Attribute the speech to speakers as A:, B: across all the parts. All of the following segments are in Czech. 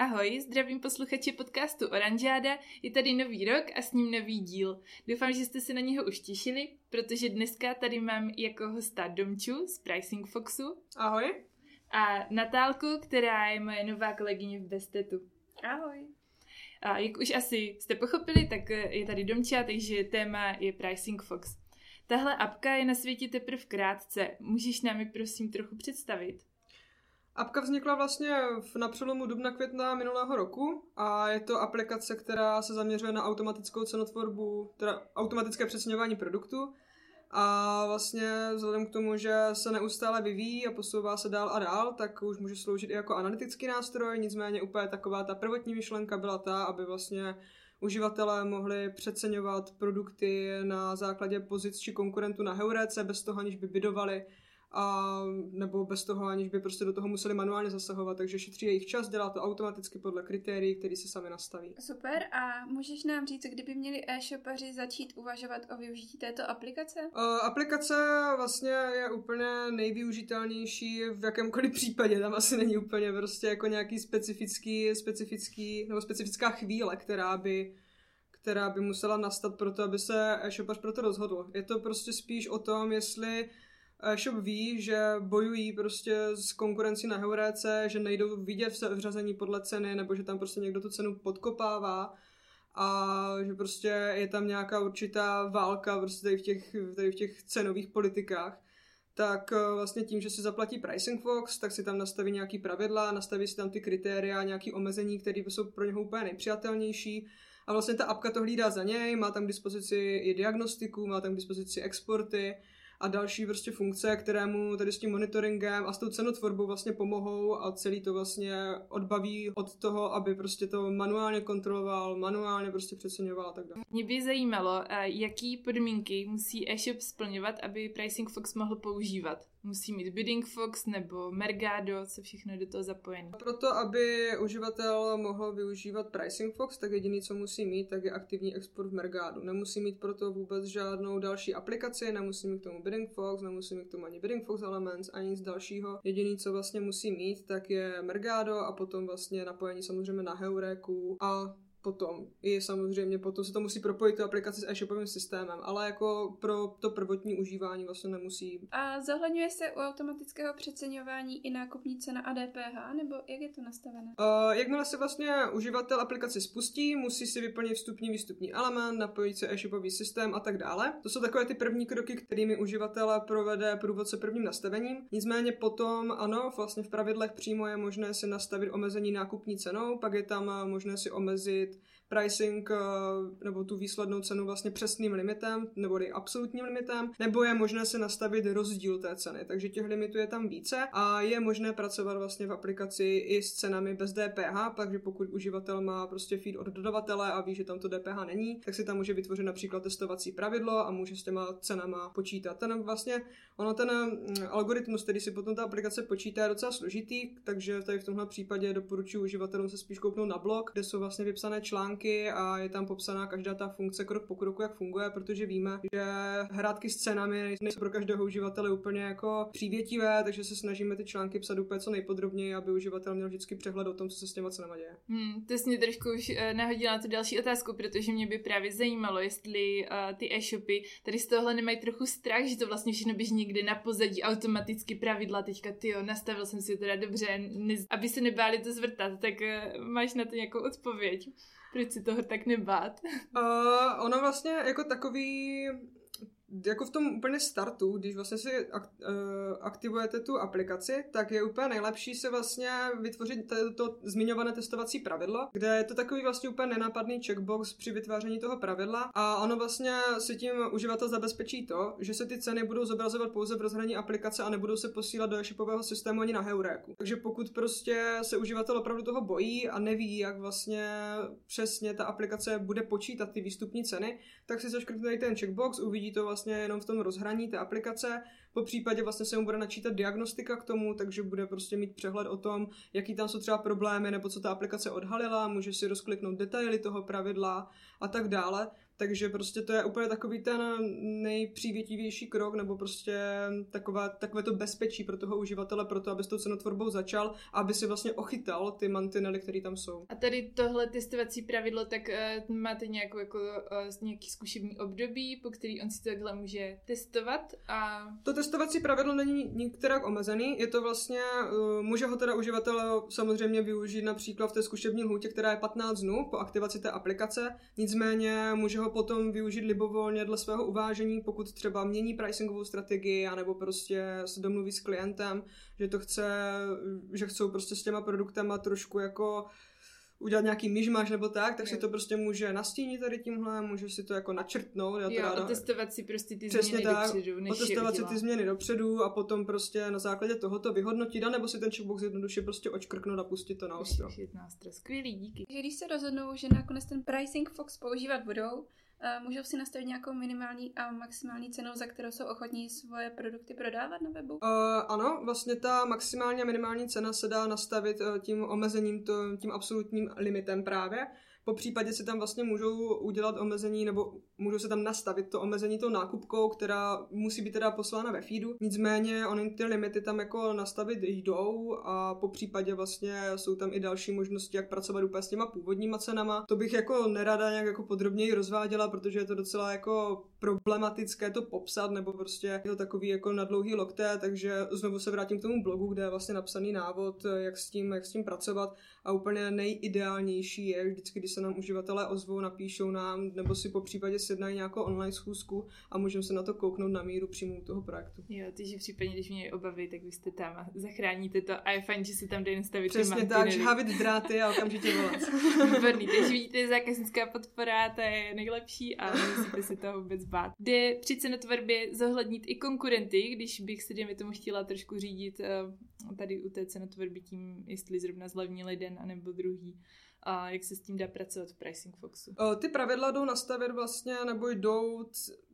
A: Ahoj, zdravím posluchači podcastu Oranžáda, je tady nový rok a s ním nový díl. Doufám, že jste se na něho už těšili, protože dneska tady mám jako hosta Domču z Pricing Foxu.
B: Ahoj.
A: A Natálku, která je moje nová kolegyně v Bestetu.
C: Ahoj.
A: A jak už asi jste pochopili, tak je tady Domča, takže téma je Pricing Fox. Tahle apka je na světě teprve krátce. Můžeš nám ji prosím trochu představit?
B: Apka vznikla vlastně na přelomu dubna května minulého roku a je to aplikace, která se zaměřuje na automatickou cenotvorbu, teda automatické přeceňování produktu. A vlastně vzhledem k tomu, že se neustále vyvíjí a posouvá se dál a dál, tak už může sloužit i jako analytický nástroj, nicméně úplně taková ta prvotní myšlenka byla ta, aby vlastně uživatelé mohli přeceňovat produkty na základě pozic či konkurentů na Heuréce bez toho, aniž by bydovali a nebo bez toho, aniž by prostě do toho museli manuálně zasahovat, takže šetří jejich čas, dělá to automaticky podle kritérií, které si sami nastaví.
C: Super, a můžeš nám říct, kdyby měli e-shopaři začít uvažovat o využití této aplikace?
B: Uh, aplikace vlastně je úplně nejvyužitelnější v jakémkoliv případě, tam asi není úplně prostě jako nějaký specifický, specifický nebo specifická chvíle, která by která by musela nastat pro to, aby se e-shopař pro to rozhodl. Je to prostě spíš o tom, jestli shop ví, že bojují prostě s konkurencí na Heuréce, že nejdou vidět v řazení podle ceny, nebo že tam prostě někdo tu cenu podkopává. A že prostě je tam nějaká určitá válka prostě tady v těch, tady v těch cenových politikách. Tak eh, vlastně tím, že si zaplatí Pricing Fox, tak si tam nastaví nějaký pravidla, nastaví si tam ty kritéria, nějaký omezení, které jsou pro něho úplně nejpřijatelnější. A vlastně ta apka to hlídá za něj, má tam k dispozici i diagnostiku, má tam k dispozici exporty, a další prostě funkce, které mu tady s tím monitoringem a s tou cenotvorbou vlastně pomohou a celý to vlastně odbaví od toho, aby prostě to manuálně kontroloval, manuálně prostě přeceňoval a tak dále.
A: Mě by zajímalo, jaký podmínky musí e-shop splňovat, aby Pricing Fox mohl používat. Musí mít Bidding Fox nebo Mergado, co všechno je do toho zapojené.
B: Proto, aby uživatel mohl využívat Pricing Fox, tak jediný, co musí mít, tak je aktivní export v Mergado. Nemusí mít proto vůbec žádnou další aplikaci, nemusí mít k tomu Bidding Fox, nemusí mít k tomu ani Bidding Fox Elements, ani nic dalšího. Jediný, co vlastně musí mít, tak je Mergado a potom vlastně napojení samozřejmě na Heuréku a potom. I samozřejmě potom se to musí propojit tu aplikaci s e-shopovým systémem, ale jako pro to prvotní užívání vlastně nemusí.
C: A zohledňuje se u automatického přeceňování i nákupní cena a DPH, nebo jak je to nastavené?
B: Uh, jakmile se vlastně uživatel aplikaci spustí, musí si vyplnit vstupní výstupní element, napojit se e-shopový systém a tak dále. To jsou takové ty první kroky, kterými uživatel provede průvodce prvním nastavením. Nicméně potom, ano, vlastně v pravidlech přímo je možné si nastavit omezení nákupní cenou, pak je tam možné si omezit pricing eh, nebo tu výslednou cenu vlastně přesným limitem nebo absolutním limitem, nebo je možné se nastavit rozdíl té ceny. Takže těch limitů je tam více a je možné pracovat vlastně v aplikaci i s cenami bez DPH, takže pokud uživatel má prostě feed od dodavatele a ví, že tam to DPH není, tak si tam může vytvořit například testovací pravidlo a může s těma cenama počítat. Ten vlastně, ono ten mm, algoritmus, který si potom ta aplikace počítá, je docela složitý, takže tady v tomhle případě doporučuji uživatelům se spíš koupnout na blog, kde jsou vlastně vypsané články a je tam popsaná každá ta funkce krok po kroku, jak funguje, protože víme, že hrátky s cenami nejsou pro každého uživatele úplně jako přívětivé, takže se snažíme ty články psat úplně co nejpodrobněji, aby uživatel měl vždycky přehled o tom, co se s těma cenama děje.
A: Hmm, to jsi mě trošku už uh, nahodila na tu další otázku, protože mě by právě zajímalo, jestli uh, ty e-shopy tady z tohle nemají trochu strach, že to vlastně všechno běží někde na pozadí automaticky pravidla. Teďka ty nastavil jsem si teda dobře, ne, aby se nebáli to zvrtat, tak uh, máš na to nějakou odpověď. Proč si toho tak nebát?
B: Uh, ono vlastně jako takový jako v tom úplně startu, když vlastně si eh, aktivujete tu aplikaci, tak je úplně nejlepší se vlastně vytvořit to, to zmiňované testovací pravidlo, kde je to takový vlastně úplně nenápadný checkbox při vytváření toho pravidla a ono vlastně si tím uživatel zabezpečí to, že se ty ceny budou zobrazovat pouze v rozhraní aplikace a nebudou se posílat do e-shopového systému ani na Heuréku. Takže pokud prostě se uživatel opravdu toho bojí a neví, jak vlastně přesně ta aplikace bude počítat ty výstupní ceny, tak si zaškrtne ten checkbox, uvidí to vlastně jenom v tom rozhraní té aplikace, po případě vlastně se mu bude načítat diagnostika k tomu, takže bude prostě mít přehled o tom, jaký tam jsou třeba problémy, nebo co ta aplikace odhalila, může si rozkliknout detaily toho pravidla a tak dále. Takže prostě to je úplně takový ten nejpřívětivější krok, nebo prostě taková, takové to bezpečí pro toho uživatele, pro to, aby s tou cenotvorbou začal, aby si vlastně ochytal ty mantinely, které tam jsou.
A: A tady tohle testovací pravidlo, tak uh, máte nějakou jako uh, nějaký zkušební období, po který on si to takhle může testovat a...
B: To testovací pravidlo není nikterak omezený, je to vlastně, uh, může ho teda uživatel samozřejmě využít například v té zkušební lhůtě, která je 15 dnů po aktivaci té aplikace, nicméně může ho potom využít libovolně dle svého uvážení, pokud třeba mění pricingovou strategii, anebo prostě se domluví s klientem, že to chce, že chcou prostě s těma produktama trošku jako udělat nějaký myšmaš nebo tak, tak jo. si to prostě může nastínit tady tímhle, může si to jako načrtnout.
A: Já jo, ráda... otestovat si prostě ty
B: Přesně
A: změny
B: tak,
A: dopředu, než
B: otestovat si ty změny dopředu a potom prostě na základě tohoto vyhodnotit, nebo si ten checkbox jednoduše prostě očkrknout a pustit to na ostro.
A: Skvělý, díky.
C: Když se rozhodnou, že nakonec ten pricing Fox používat budou, můžou si nastavit nějakou minimální a maximální cenu, za kterou jsou ochotní svoje produkty prodávat na webu? Uh,
B: ano, vlastně ta maximální a minimální cena se dá nastavit uh, tím omezením, tím absolutním limitem právě. Po případě si tam vlastně můžou udělat omezení nebo můžou se tam nastavit to omezení tou nákupkou, která musí být teda poslána ve feedu. Nicméně oni ty limity tam jako nastavit jdou a po případě vlastně jsou tam i další možnosti, jak pracovat úplně s těma původníma cenama. To bych jako nerada nějak jako podrobněji rozváděla, protože je to docela jako problematické to popsat, nebo prostě je to takový jako na dlouhý lokté, takže znovu se vrátím k tomu blogu, kde je vlastně napsaný návod, jak s tím, jak s tím pracovat a úplně nejideálnější je vždycky, když se nám uživatelé ozvou, napíšou nám, nebo si po případě sjednají nějakou online schůzku a můžeme se na to kouknout na míru přímo toho projektu.
A: Jo, takže případně, když měli obavy, tak vy jste tam a zachráníte to a je fajn, že si tam jde nastavit
B: Přesně tak, žhavit dráty a okamžitě volat.
A: Výborný, takže vidíte, zákaznická podpora, to je nejlepší a nemusíte si toho vůbec bát. Jde při cenotvorbě zohlednit i konkurenty, když bych se dejme tomu chtěla trošku řídit eh, tady u té cenotvorby tím, jestli zrovna zlevnil jeden anebo druhý a jak se s tím dá pracovat v Pricing Foxu?
B: Ty pravidla jdou nastavit vlastně, nebo jdou,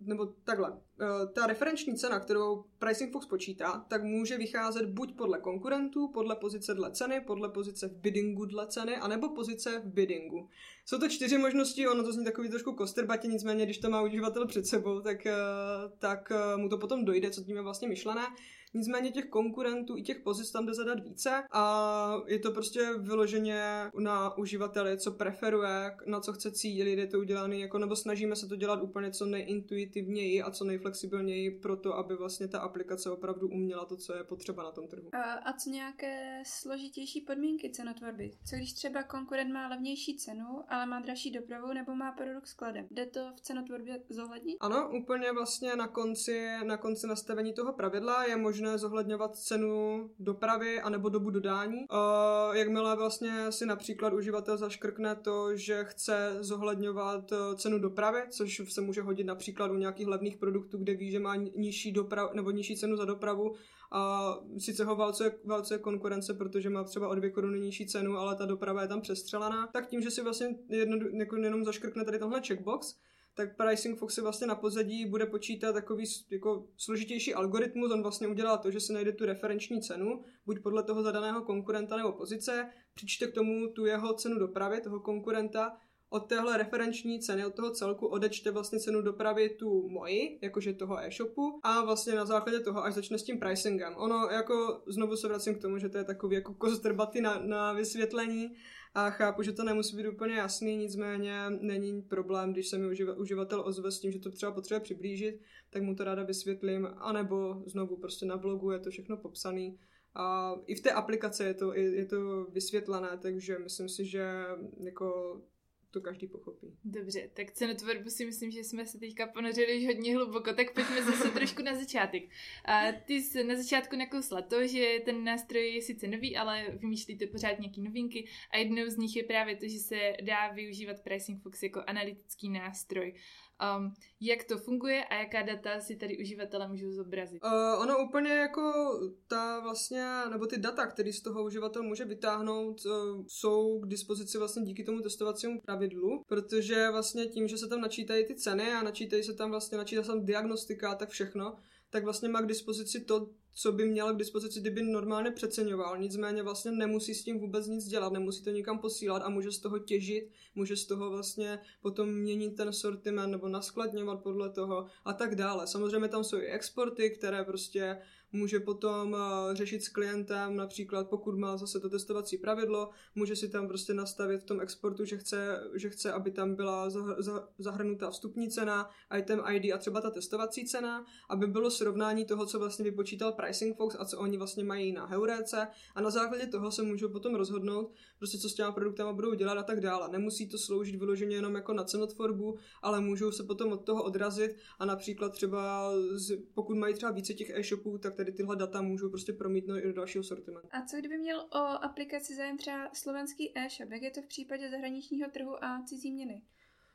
B: nebo takhle. Ta referenční cena, kterou Pricing Fox počítá, tak může vycházet buď podle konkurentů, podle pozice dle ceny, podle pozice v biddingu dle ceny, anebo pozice v biddingu. Jsou to čtyři možnosti, ono to zní takový trošku kostrbatě, nicméně když to má uživatel před sebou, tak, tak mu to potom dojde, co tím je vlastně myšlené. Nicméně těch konkurentů i těch pozic tam jde zadat více a je to prostě vyloženě na uživateli, co preferuje, na co chce cílit, je to udělané jako, nebo snažíme se to dělat úplně co nejintuitivněji a co nejflexibilněji pro to, aby vlastně ta aplikace opravdu uměla to, co je potřeba na tom trhu.
C: A, a co nějaké složitější podmínky cenotvorby? Co když třeba konkurent má levnější cenu, ale má dražší dopravu nebo má produkt skladem? Jde to v cenotvorbě zohlednit?
B: Ano, úplně vlastně na konci, na konci nastavení toho pravidla je možné možné zohledňovat cenu dopravy anebo dobu dodání. Jakmile vlastně si například uživatel zaškrkne to, že chce zohledňovat uh, cenu dopravy, což se může hodit například u nějakých levných produktů, kde ví, že má nižší doprav, nebo nižší cenu za dopravu, a sice ho válcuje, válcuje konkurence, protože má třeba o dvě koruny nižší cenu, ale ta doprava je tam přestřelaná, tak tím, že si vlastně jedno, jako jenom zaškrkne tady tenhle checkbox, tak Pricing Fox vlastně na pozadí bude počítat takový jako složitější algoritmus. On vlastně udělá to, že si najde tu referenční cenu, buď podle toho zadaného konkurenta nebo pozice, přičte k tomu tu jeho cenu dopravy, toho konkurenta, od téhle referenční ceny, od toho celku odečte vlastně cenu dopravy tu moji, jakože toho e-shopu a vlastně na základě toho až začne s tím pricingem. Ono jako, znovu se vracím k tomu, že to je takový jako kostrbaty na, na vysvětlení, a chápu, že to nemusí být úplně jasný, nicméně není problém, když se mi uživatel ozve s tím, že to třeba potřebuje přiblížit, tak mu to ráda vysvětlím, anebo znovu prostě na blogu je to všechno popsaný. A i v té aplikaci je to, je to vysvětlené, takže myslím si, že jako to každý pochopí.
A: Dobře, tak cenotvorbu si myslím, že jsme se teďka ponořili hodně hluboko, tak pojďme zase trošku na začátek. A ty jsi na začátku nakousla to, že ten nástroj je sice nový, ale vymýšlíte pořád nějaký novinky a jednou z nich je právě to, že se dá využívat Pricing Fox jako analytický nástroj. Um, jak to funguje a jaká data si tady uživatelé můžou zobrazit?
B: Uh, ono úplně jako ta vlastně, nebo ty data, které z toho uživatel může vytáhnout, uh, jsou k dispozici vlastně díky tomu testovacímu pravidlu, protože vlastně tím, že se tam načítají ty ceny a načítají se tam vlastně, načítá se tam diagnostika a tak všechno, tak vlastně má k dispozici to, co by měl k dispozici, kdyby normálně přeceňoval. Nicméně vlastně nemusí s tím vůbec nic dělat, nemusí to nikam posílat a může z toho těžit, může z toho vlastně potom měnit ten sortiment nebo naskladňovat podle toho a tak dále. Samozřejmě tam jsou i exporty, které prostě může potom eh, řešit s klientem, například pokud má zase to testovací pravidlo, může si tam prostě nastavit v tom exportu, že chce, že chce aby tam byla zahrnutá vstupní cena, item ID a třeba ta testovací cena, aby bylo srovnání toho, co vlastně vypočítal Pricing Fox a co oni vlastně mají na Heuréce a na základě toho se můžou potom rozhodnout, prostě co s těma produktama budou dělat a tak dále. Nemusí to sloužit vyloženě jenom jako na cenotvorbu, ale můžou se potom od toho odrazit a například třeba, pokud mají třeba více těch e-shopů, tak tady tyhle data můžou prostě promítnout i do dalšího sortimentu.
C: A co kdyby měl o aplikaci zájem třeba slovenský e-shop? Jak je to v případě zahraničního trhu a cizí měny?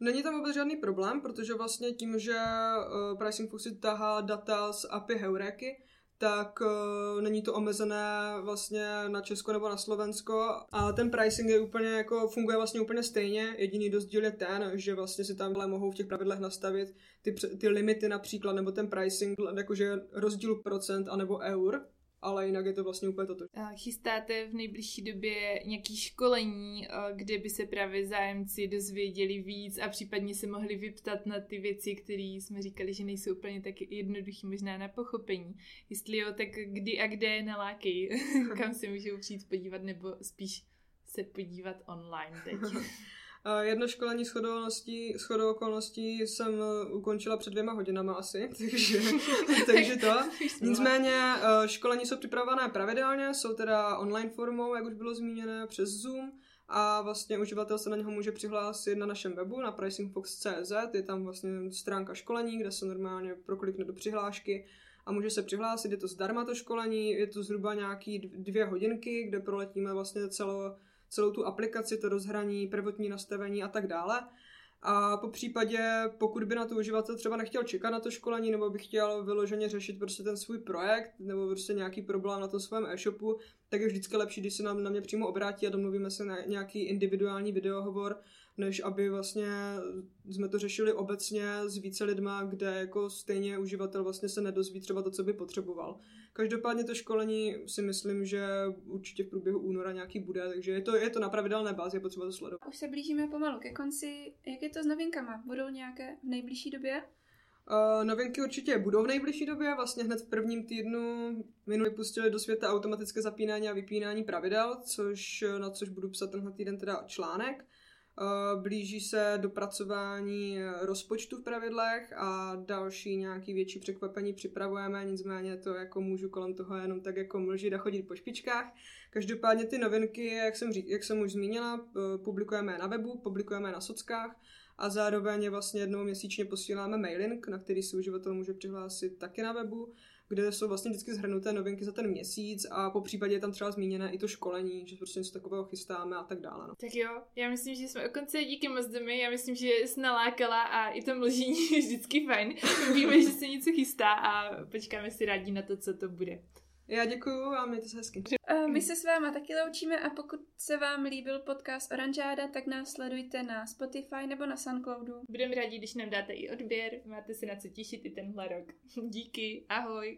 B: Není tam vůbec žádný problém, protože vlastně tím, že uh, Pricing Foxy tahá data z API Heuréky, tak uh, není to omezené vlastně na Česko nebo na Slovensko a ten pricing je úplně jako funguje vlastně úplně stejně. Jediný rozdíl je ten, že vlastně si tam mohou v těch pravidlech nastavit ty, ty limity například nebo ten pricing, jakože rozdíl procent anebo eur, ale jinak je to vlastně úplně toto.
A: Chystáte v nejbližší době nějaké školení, kde by se právě zájemci dozvěděli víc a případně se mohli vyptat na ty věci, které jsme říkali, že nejsou úplně tak jednoduché možná na pochopení. Jestli jo, tak kdy a kde nalákej, kam se můžou přijít podívat, nebo spíš se podívat online teď.
B: Jedno školení shodou okolností jsem eh, ukončila před dvěma hodinama asi, takže, takže to. Nicméně eh, školení jsou připravované pravidelně, jsou teda online formou, jak už bylo zmíněné, přes Zoom a vlastně uživatel se na něho může přihlásit na našem webu na pricingfox.cz, je tam vlastně stránka školení, kde se normálně proklikne do přihlášky a může se přihlásit, je to zdarma to školení, je to zhruba nějaký dvě hodinky, kde proletíme vlastně celo, celou tu aplikaci, to rozhraní, prvotní nastavení a tak dále. A po případě, pokud by na to uživatel třeba nechtěl čekat na to školení, nebo by chtěl vyloženě řešit prostě ten svůj projekt, nebo prostě nějaký problém na tom svém e-shopu, tak je vždycky lepší, když se nám na mě přímo obrátí a domluvíme se na nějaký individuální videohovor, než aby vlastně jsme to řešili obecně s více lidma, kde jako stejně uživatel vlastně se nedozví třeba to, co by potřeboval. Každopádně to školení si myslím, že určitě v průběhu února nějaký bude, takže je to, je to na pravidelné bázi, je potřeba to sledovat.
C: Už se blížíme pomalu ke konci. Jak je to s novinkama? Budou nějaké v nejbližší době?
B: Uh, novinky určitě budou v nejbližší době, vlastně hned v prvním týdnu minulý vypustili do světa automatické zapínání a vypínání pravidel, což, na což budu psat tenhle týden teda článek. Uh, blíží se dopracování rozpočtu v pravidlech a další nějaký větší překvapení připravujeme, nicméně to jako můžu kolem toho jenom tak jako mlžit a chodit po špičkách. Každopádně ty novinky, jak jsem, řík, jak jsem už zmínila, publikujeme na webu, publikujeme na sockách, a zároveň vlastně jednou měsíčně posíláme mailing, na který si uživatel může přihlásit taky na webu, kde jsou vlastně vždycky zhrnuté novinky za ten měsíc a po případě je tam třeba zmíněné i to školení, že prostě něco takového chystáme a tak dále. No.
A: Tak jo, já myslím, že jsme o konci díky moc domy, já myslím, že jsi nalákala a i to mlžení je vždycky fajn. Víme, že se něco chystá a počkáme si rádi na to, co to bude.
B: Já děkuju a mějte se hezky.
C: My se s váma taky loučíme a pokud se vám líbil podcast Oranžáda, tak nás sledujte na Spotify nebo na Soundcloudu.
A: Budeme rádi, když nám dáte i odběr, máte se na co těšit i tenhle rok. Díky, ahoj.